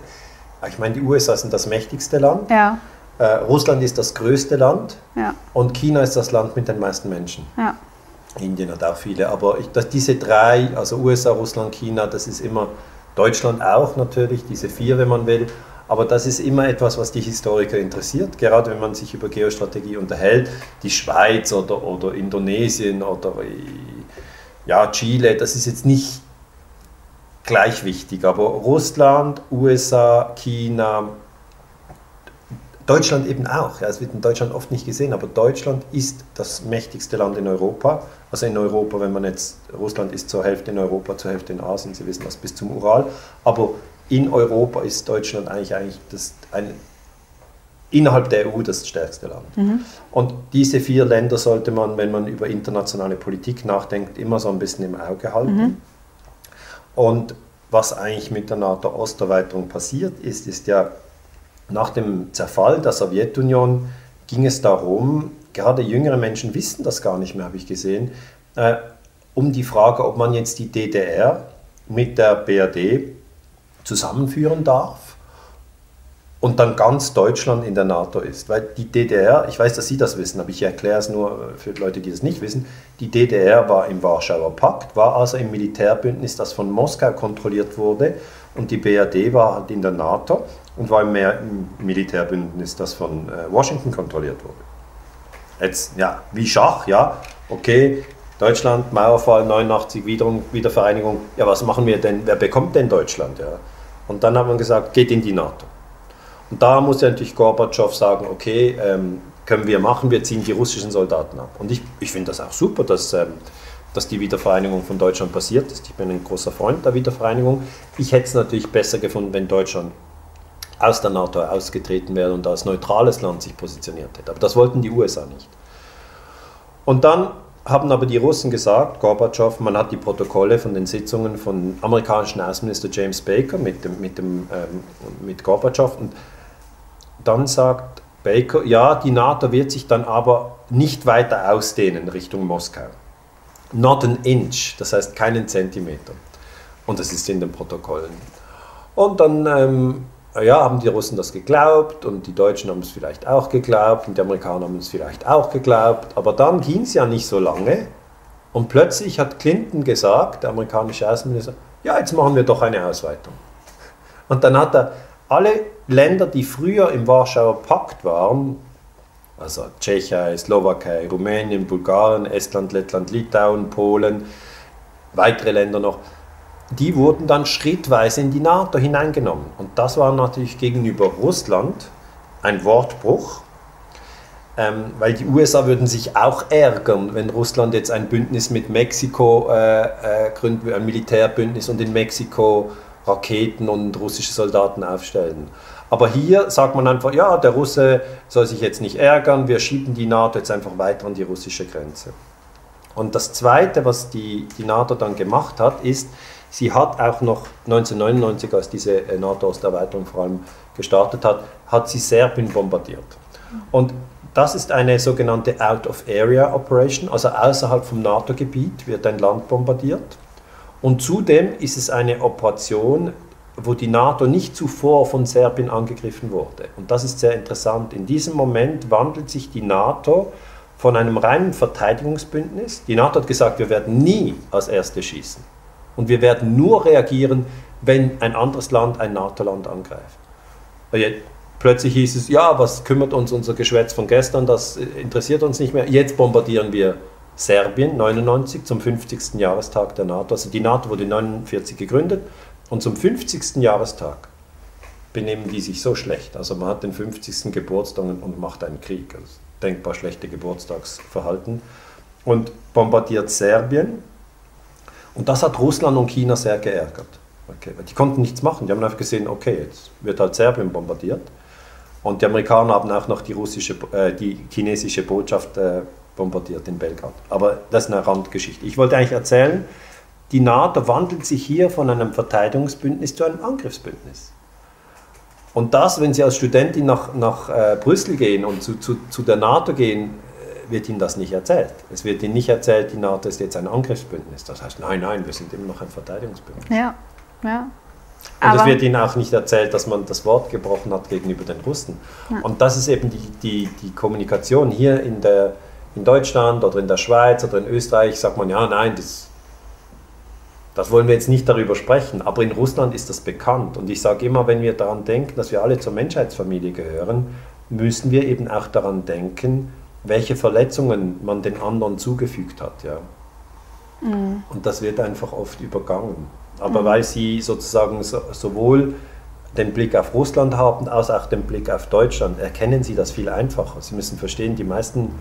ich meine, die USA sind das mächtigste Land. Ja. Äh, Russland ist das größte Land. Ja. Und China ist das Land mit den meisten Menschen. Ja. Indien hat auch viele, aber ich, dass diese drei, also USA, Russland, China, das ist immer Deutschland auch natürlich, diese vier, wenn man will. Aber das ist immer etwas, was die Historiker interessiert, gerade wenn man sich über Geostrategie unterhält. Die Schweiz oder, oder Indonesien oder ja, Chile, das ist jetzt nicht gleich wichtig, aber Russland, USA, China, Deutschland eben auch. Ja, es wird in Deutschland oft nicht gesehen, aber Deutschland ist das mächtigste Land in Europa. Also in Europa, wenn man jetzt, Russland ist zur Hälfte in Europa, zur Hälfte in Asien, Sie wissen das, bis zum Ural. Aber in Europa ist Deutschland eigentlich, eigentlich das, ein, innerhalb der EU das stärkste Land. Mhm. Und diese vier Länder sollte man, wenn man über internationale Politik nachdenkt, immer so ein bisschen im Auge halten. Mhm. Und was eigentlich mit der NATO-Osterweiterung passiert ist, ist ja, nach dem Zerfall der Sowjetunion ging es darum, gerade jüngere Menschen wissen das gar nicht mehr, habe ich gesehen, äh, um die Frage, ob man jetzt die DDR mit der BRD zusammenführen darf und dann ganz Deutschland in der NATO ist. Weil die DDR, ich weiß, dass Sie das wissen, aber ich erkläre es nur für Leute, die das nicht wissen, die DDR war im Warschauer Pakt, war also im Militärbündnis, das von Moskau kontrolliert wurde und die BRD war halt in der NATO und war im, Militärbündnis, das von äh, Washington kontrolliert wurde. Jetzt, ja, wie Schach, ja, okay, Deutschland, Mauerfall, 89, Wiedervereinigung, ja, was machen wir denn, wer bekommt denn Deutschland, ja? Und dann hat man gesagt, geht in die NATO. Und da muss ja natürlich Gorbatschow sagen, okay, ähm, können wir machen, wir ziehen die russischen Soldaten ab. Und ich, ich finde das auch super, dass, ähm, dass die Wiedervereinigung von Deutschland passiert ist. Ich bin ein großer Freund der Wiedervereinigung. Ich hätte es natürlich besser gefunden, wenn Deutschland aus der NATO ausgetreten wäre und als neutrales Land sich positioniert hätte. Aber das wollten die USA nicht. Und dann haben aber die Russen gesagt, Gorbatschow, man hat die Protokolle von den Sitzungen von amerikanischen Außenminister James Baker mit, dem, mit, dem, ähm, mit Gorbatschow und dann sagt Baker, ja, die NATO wird sich dann aber nicht weiter ausdehnen Richtung Moskau. Not an inch, das heißt keinen Zentimeter. Und das ist in den Protokollen. Und dann ähm, ja, haben die Russen das geglaubt und die Deutschen haben es vielleicht auch geglaubt und die Amerikaner haben es vielleicht auch geglaubt. Aber dann ging es ja nicht so lange und plötzlich hat Clinton gesagt, der amerikanische Außenminister, ja, jetzt machen wir doch eine Ausweitung. Und dann hat er alle Länder, die früher im Warschauer Pakt waren, also Tschechei, Slowakei, Rumänien, Bulgarien, Estland, Lettland, Litauen, Polen, weitere Länder noch, die wurden dann schrittweise in die NATO hineingenommen. Und das war natürlich gegenüber Russland ein Wortbruch, ähm, weil die USA würden sich auch ärgern, wenn Russland jetzt ein Bündnis mit Mexiko äh, äh, gründet, ein Militärbündnis und in Mexiko Raketen und russische Soldaten aufstellen. Aber hier sagt man einfach, ja, der Russe soll sich jetzt nicht ärgern, wir schieben die NATO jetzt einfach weiter an die russische Grenze. Und das Zweite, was die, die NATO dann gemacht hat, ist, Sie hat auch noch 1999, als diese äh, NATO-Osterweiterung vor allem gestartet hat, hat sie Serbien bombardiert. Und das ist eine sogenannte Out-of-Area-Operation, also außerhalb vom NATO-Gebiet wird ein Land bombardiert. Und zudem ist es eine Operation, wo die NATO nicht zuvor von Serbien angegriffen wurde. Und das ist sehr interessant. In diesem Moment wandelt sich die NATO von einem reinen Verteidigungsbündnis. Die NATO hat gesagt, wir werden nie als Erste schießen. Und wir werden nur reagieren, wenn ein anderes Land ein NATO-Land angreift. Plötzlich hieß es, ja, was kümmert uns unser Geschwätz von gestern, das interessiert uns nicht mehr. Jetzt bombardieren wir Serbien 99 zum 50. Jahrestag der NATO. Also die NATO wurde 1949 gegründet und zum 50. Jahrestag benehmen die sich so schlecht. Also man hat den 50. Geburtstag und macht einen Krieg. Also denkbar schlechte Geburtstagsverhalten. Und bombardiert Serbien und das hat Russland und China sehr geärgert. Okay, die konnten nichts machen. Die haben einfach gesehen, okay, jetzt wird halt Serbien bombardiert. Und die Amerikaner haben auch noch die, russische, äh, die chinesische Botschaft äh, bombardiert in Belgrad. Aber das ist eine Randgeschichte. Ich wollte eigentlich erzählen, die NATO wandelt sich hier von einem Verteidigungsbündnis zu einem Angriffsbündnis. Und das, wenn Sie als Studentin nach, nach äh, Brüssel gehen und zu, zu, zu der NATO gehen, wird ihnen das nicht erzählt. Es wird ihnen nicht erzählt, die NATO ist jetzt ein Angriffsbündnis. Das heißt, nein, nein, wir sind immer noch ein Verteidigungsbündnis. Ja, ja. Und es wird ihnen auch nicht erzählt, dass man das Wort gebrochen hat gegenüber den Russen. Ja. Und das ist eben die, die, die Kommunikation hier in, der, in Deutschland oder in der Schweiz oder in Österreich, sagt man, ja, nein, das, Das wollen wir jetzt nicht darüber sprechen, aber in Russland ist das bekannt. Und ich sage immer, wenn wir daran denken, dass wir alle zur Menschheitsfamilie gehören, müssen wir eben auch daran denken, welche Verletzungen man den anderen zugefügt hat. Ja. Mhm. Und das wird einfach oft übergangen. Aber mhm. weil sie sozusagen so, sowohl den Blick auf Russland haben, als auch den Blick auf Deutschland, erkennen sie das viel einfacher. Sie müssen verstehen, die meisten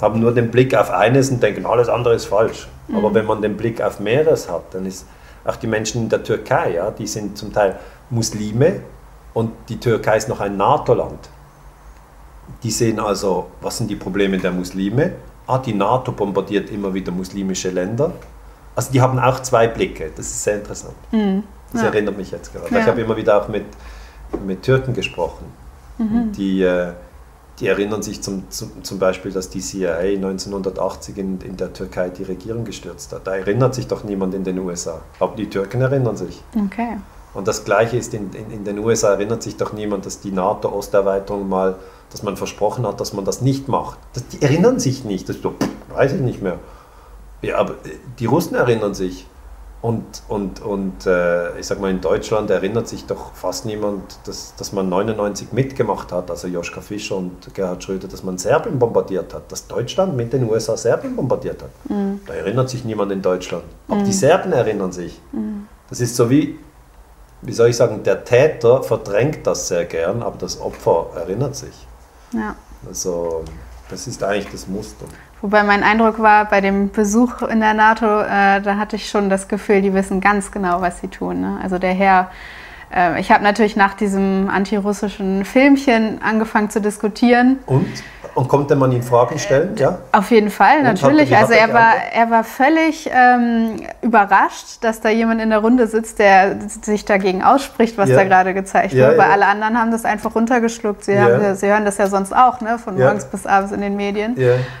haben nur den Blick auf eines und denken, alles andere ist falsch. Mhm. Aber wenn man den Blick auf mehreres hat, dann ist auch die Menschen in der Türkei, ja, die sind zum Teil Muslime und die Türkei ist noch ein NATO-Land. Die sehen also, was sind die Probleme der Muslime? Ah, die NATO bombardiert immer wieder muslimische Länder. Also die haben auch zwei Blicke, das ist sehr interessant. Mhm. Das ja. erinnert mich jetzt gerade. Ja. Ich habe immer wieder auch mit, mit Türken gesprochen, mhm. die... Äh, die erinnern sich zum, zum, zum Beispiel, dass die CIA 1980 in, in der Türkei die Regierung gestürzt hat. Da erinnert sich doch niemand in den USA. Aber die Türken erinnern sich. Okay. Und das Gleiche ist, in, in, in den USA erinnert sich doch niemand, dass die NATO-Osterweiterung mal, dass man versprochen hat, dass man das nicht macht. Das, die erinnern sich nicht. Das ist so, weiß ich nicht mehr. Ja, aber die Russen erinnern sich. Und, und, und äh, ich sag mal, in Deutschland erinnert sich doch fast niemand, dass, dass man 99 mitgemacht hat, also Joschka Fischer und Gerhard Schröder, dass man Serbien bombardiert hat, dass Deutschland mit den USA Serbien bombardiert hat. Mhm. Da erinnert sich niemand in Deutschland. Aber mhm. die Serben erinnern sich. Mhm. Das ist so wie, wie soll ich sagen, der Täter verdrängt das sehr gern, aber das Opfer erinnert sich. Ja. Also, das ist eigentlich das Muster. Wobei mein Eindruck war, bei dem Besuch in der NATO, äh, da hatte ich schon das Gefühl, die wissen ganz genau, was sie tun. Ne? Also der Herr, äh, ich habe natürlich nach diesem antirussischen Filmchen angefangen zu diskutieren. Und? Und konnte man ihn Fragen stellen? Ja? Auf jeden Fall, Und natürlich. Also er war, er war völlig ähm, überrascht, dass da jemand in der Runde sitzt, der sich dagegen ausspricht, was ja. da gerade gezeigt ja, wird. Weil alle anderen haben das einfach runtergeschluckt. Sie, haben, Sie hören das ja sonst auch, ne? von morgens bis abends in den Medien.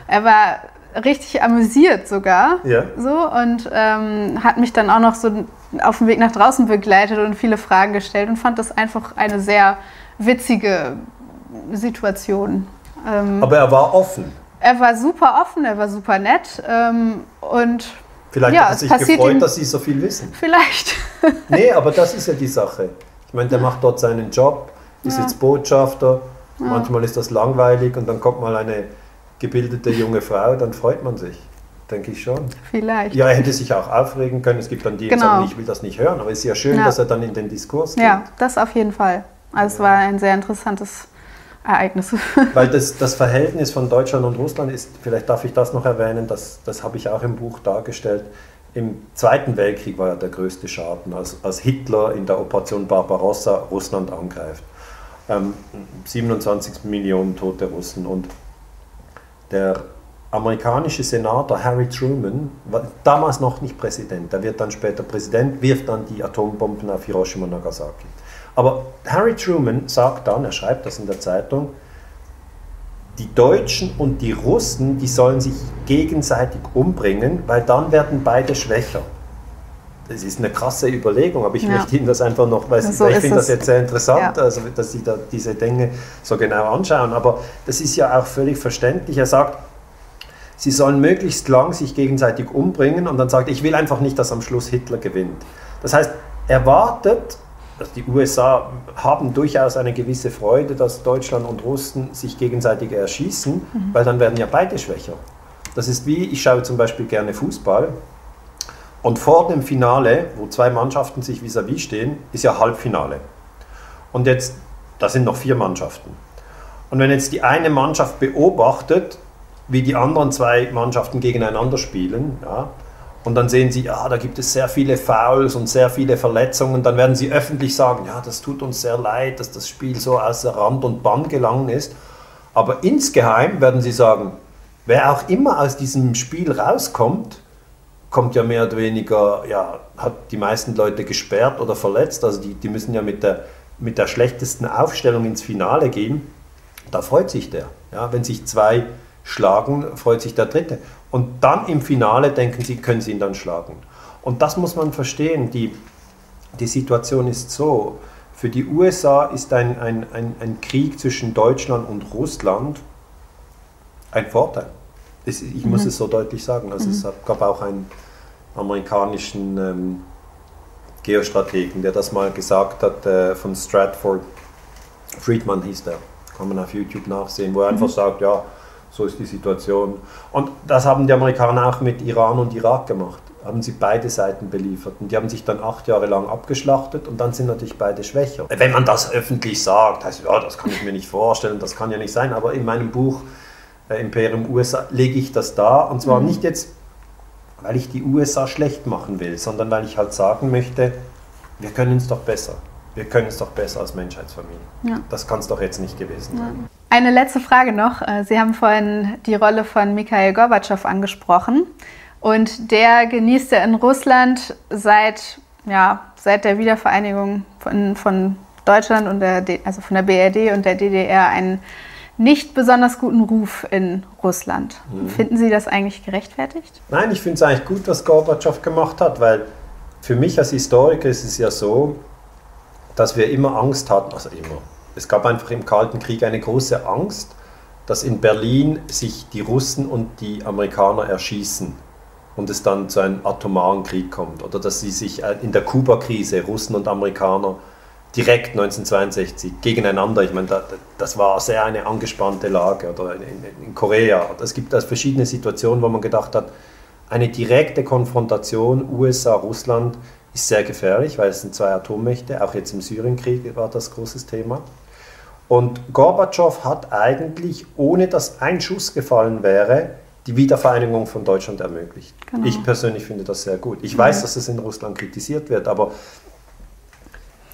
Er war richtig amüsiert sogar. Ja. So, und ähm, hat mich dann auch noch so auf dem Weg nach draußen begleitet und viele Fragen gestellt und fand das einfach eine sehr witzige Situation. Ähm, Aber er war offen. Er war super offen, er war super nett ähm, und Vielleicht ja, hat er sich gefreut, dass sie so viel wissen. Vielleicht. nee, aber das ist ja die Sache. Ich meine, der macht dort seinen Job, ist ja. jetzt Botschafter. Ja. Manchmal ist das langweilig und dann kommt mal eine gebildete junge Frau, dann freut man sich. Denke ich schon. Vielleicht. Ja, er hätte sich auch aufregen können. Es gibt dann die, die genau. sagen, ich will das nicht hören. Aber es ist ja schön, ja. dass er dann in den Diskurs geht. Ja, das auf jeden Fall. Also es war ein sehr interessantes Ereignisse. Weil das, das Verhältnis von Deutschland und Russland ist, vielleicht darf ich das noch erwähnen, das, das habe ich auch im Buch dargestellt. Im Zweiten Weltkrieg war ja der größte Schaden, als, als Hitler in der Operation Barbarossa Russland angreift. Ähm, 27 Millionen tote Russen. Und der amerikanische Senator Harry Truman, war damals noch nicht Präsident, der wird dann später Präsident, wirft dann die Atombomben auf Hiroshima und Nagasaki. Aber Harry Truman sagt dann, er schreibt das in der Zeitung, die Deutschen und die Russen, die sollen sich gegenseitig umbringen, weil dann werden beide schwächer. Das ist eine krasse Überlegung, aber ich ja. möchte Ihnen das einfach noch, weil so ich finde das jetzt sehr interessant, ja. also, dass Sie da diese Dinge so genau anschauen. Aber das ist ja auch völlig verständlich. Er sagt, Sie sollen möglichst lang sich gegenseitig umbringen und dann sagt, ich will einfach nicht, dass am Schluss Hitler gewinnt. Das heißt, er wartet also die USA haben durchaus eine gewisse Freude, dass Deutschland und Russen sich gegenseitig erschießen, mhm. weil dann werden ja beide schwächer. Das ist wie, ich schaue zum Beispiel gerne Fußball und vor dem Finale, wo zwei Mannschaften sich vis-à-vis -vis stehen, ist ja Halbfinale. Und jetzt, da sind noch vier Mannschaften. Und wenn jetzt die eine Mannschaft beobachtet, wie die anderen zwei Mannschaften gegeneinander spielen, ja, und dann sehen sie, ja, da gibt es sehr viele Fouls und sehr viele Verletzungen, dann werden sie öffentlich sagen, ja, das tut uns sehr leid, dass das Spiel so außer Rand und Band gelangen ist. Aber insgeheim werden sie sagen, wer auch immer aus diesem Spiel rauskommt, kommt ja mehr oder weniger, ja, hat die meisten Leute gesperrt oder verletzt, also die, die müssen ja mit der, mit der schlechtesten Aufstellung ins Finale gehen. Da freut sich der. Ja, wenn sich zwei schlagen, freut sich der Dritte. Und dann im Finale denken sie, können sie ihn dann schlagen. Und das muss man verstehen. Die, die Situation ist so, für die USA ist ein, ein, ein, ein Krieg zwischen Deutschland und Russland ein Vorteil. Es, ich muss mhm. es so deutlich sagen. Also mhm. Es gab auch ein, amerikanischen ähm, Geostrategen, der das mal gesagt hat, äh, von Stratford. Friedman hieß der, kann man auf YouTube nachsehen, wo er einfach sagt, ja, so ist die Situation. Und das haben die Amerikaner auch mit Iran und Irak gemacht. Haben sie beide Seiten beliefert. Und die haben sich dann acht Jahre lang abgeschlachtet und dann sind natürlich beide schwächer. Wenn man das öffentlich sagt, heißt ja, das kann ich mir nicht vorstellen, das kann ja nicht sein. Aber in meinem Buch äh, Imperium USA lege ich das da. Und zwar mhm. nicht jetzt, weil ich die USA schlecht machen will, sondern weil ich halt sagen möchte, wir können es doch besser. Wir können es doch besser als Menschheitsfamilie. Ja. Das kann es doch jetzt nicht gewesen sein. Ja. Eine letzte Frage noch. Äh, Sie haben vorhin die Rolle von Mikhail Gorbatschow angesprochen. Und der genießt ja in Russland seit, ja, seit der Wiedervereinigung von, von Deutschland und der, also von der BRD und der DDR einen nicht besonders guten Ruf in Russland. Mhm. Finden Sie das eigentlich gerechtfertigt? Nein, ich finde es eigentlich gut, was Gorbatschow gemacht hat, weil für mich als Historiker ist es ja so, dass wir immer Angst hatten, also immer. Es gab einfach im Kalten Krieg eine große Angst, dass in Berlin sich die Russen und die Amerikaner erschießen und es dann zu einem atomaren Krieg kommt oder dass sie sich äh, in der Kuba-Krise, Russen und Amerikaner, direkt 1962 gegeneinander, ich meine, das war sehr eine angespannte Lage oder in, Korea. Es gibt verschiedene Situationen, wo man gedacht hat, eine direkte Konfrontation USA-Russland ist sehr gefährlich, weil es sind zwei Atommächte, auch jetzt im Syrienkrieg war das großes Thema. Und Gorbatschow hat eigentlich, ohne dass ein Schuss gefallen wäre, die Wiedervereinigung von Deutschland ermöglicht. Genau. Ich persönlich finde das sehr gut. Ich ja. weiß, dass es in Russland kritisiert wird, aber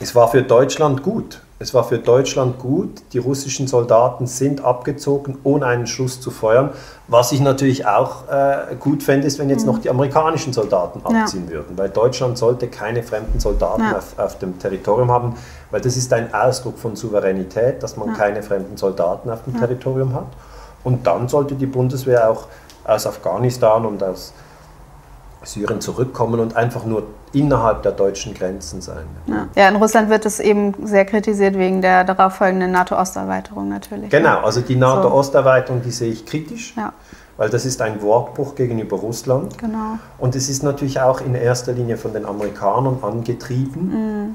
es war für Deutschland gut. Es war für Deutschland gut. Die russischen Soldaten sind abgezogen, ohne einen Schuss zu feuern. Was ich natürlich auch äh, gut fände, ist, wenn jetzt mhm. noch die amerikanischen Soldaten abziehen ja. würden. Weil Deutschland sollte keine fremden Soldaten ja. auf, auf, dem Territorium haben, weil das ist ein Ausdruck von Souveränität, dass man ja. keine fremden Soldaten auf dem Territorium hat. Und dann sollte die Bundeswehr auch aus Afghanistan und aus Syrien zurückkommen und einfach nur innerhalb der deutschen Grenzen sein. Ja. ja, in Russland wird es eben sehr kritisiert wegen der darauffolgenden NATO-Osterweiterung natürlich. Genau, also die NATO-Osterweiterung, die sehe ich kritisch. Ja. Weil das ist ein Wortbruch gegenüber Russland. Genau. Und es ist natürlich auch in erster Linie von den Amerikanern angetrieben, mhm.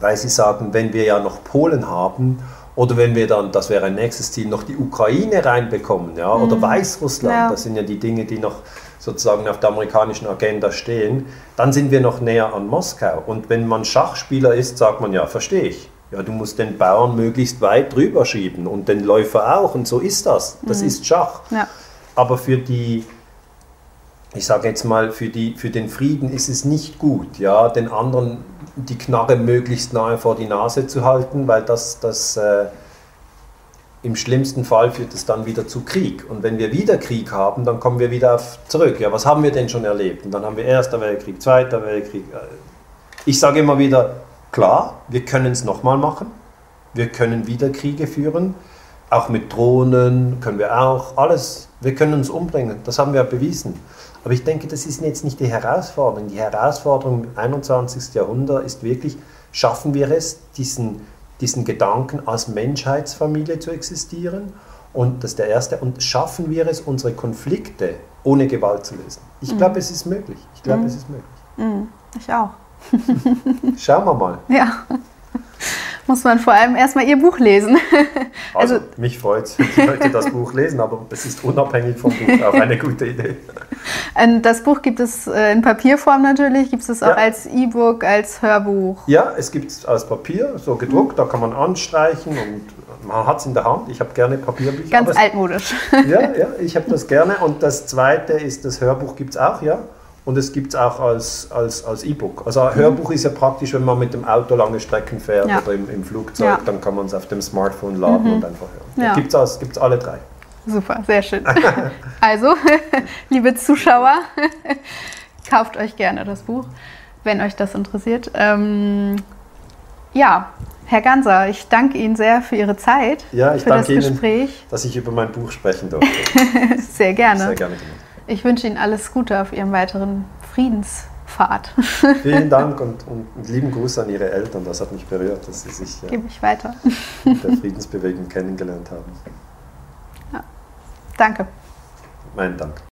weil sie sagen, wenn wir ja noch Polen haben oder wenn wir dann, das wäre ein nächstes Ziel, noch die Ukraine reinbekommen, ja, oder mhm. Weißrussland, ja. das sind ja die Dinge, die noch sozusagen auf der amerikanischen Agenda stehen, dann sind wir noch näher an Moskau. Und wenn man Schachspieler ist, sagt man ja, verstehe ich. Ja, du musst den Bauern möglichst weit drüber schieben und den Läufer auch. Und so ist das. Das mhm. ist Schach. Ja. Aber für die, ich sage jetzt mal, für, die, für den Frieden ist es nicht gut, ja, den anderen die Knarre möglichst nahe vor die Nase zu halten, weil das, das äh, im schlimmsten Fall führt es dann wieder zu Krieg. Und wenn wir wieder Krieg haben, dann kommen wir wieder zurück. Ja, was haben wir denn schon erlebt? Und dann haben wir Erster Weltkrieg, Zweiter Weltkrieg. Ich sage immer wieder, klar, wir können es nochmal machen. Wir können wieder Kriege führen. Auch mit Drohnen können wir auch. Alles. Wir können uns umbringen. Das haben wir bewiesen. Aber ich denke, das ist jetzt nicht die Herausforderung. Die Herausforderung im 21. Jahrhundert ist wirklich, schaffen wir es, diesen diesen Gedanken als Menschheitsfamilie zu existieren. Und das ist der erste. Und schaffen wir es, unsere Konflikte ohne Gewalt zu lösen? Ich glaube, mhm. es ist möglich. Ich glaube, mhm. es ist möglich. Mhm. Ich auch. Schauen wir mal. Ja muss man vor allem erstmal ihr Buch lesen. Also, also mich freut es, ich möchte das Buch lesen, aber es ist unabhängig vom Buch auch eine gute Idee. Das Buch gibt es äh, in Papierform natürlich, gibt es auch ja. als E-Book, als Hörbuch? Ja, es gibt es als Papier, so gedruckt, mhm. da kann man anstreichen und man hat es in der Hand. Ich habe gerne Papierbücher. Ganz altmodisch. ja, ja, ich habe das gerne. Und das zweite ist, das Hörbuch gibt es auch, ja und es gibt es auch als, als, als E-Book. Also ein Hörbuch ist ja praktisch, wenn man mit dem Auto lange Strecken fährt ja. oder im, im Flugzeug, ja. dann kann man es auf dem Smartphone laden mhm. und einfach hören. Ja. Gibt es alle drei. Super, sehr schön. also, liebe Zuschauer, kauft euch gerne das Buch, wenn euch das interessiert. Ähm, ja, Herr Ganser, ich danke Ihnen sehr für Ihre Zeit. Ja, ich danke Ihnen, dass ich über mein Buch sprechen durfte. sehr gerne. Sehr gerne gemacht. Ich wünsche Ihnen alles Gute auf Ihrem weiteren Friedenspfad. Vielen Dank und, und, lieben Gruß an Ihre Eltern. Das hat mich berührt, dass Sie sich ja, ich weiter. mit der Friedensbewegung kennengelernt haben. Ja. Danke. Mein Dank.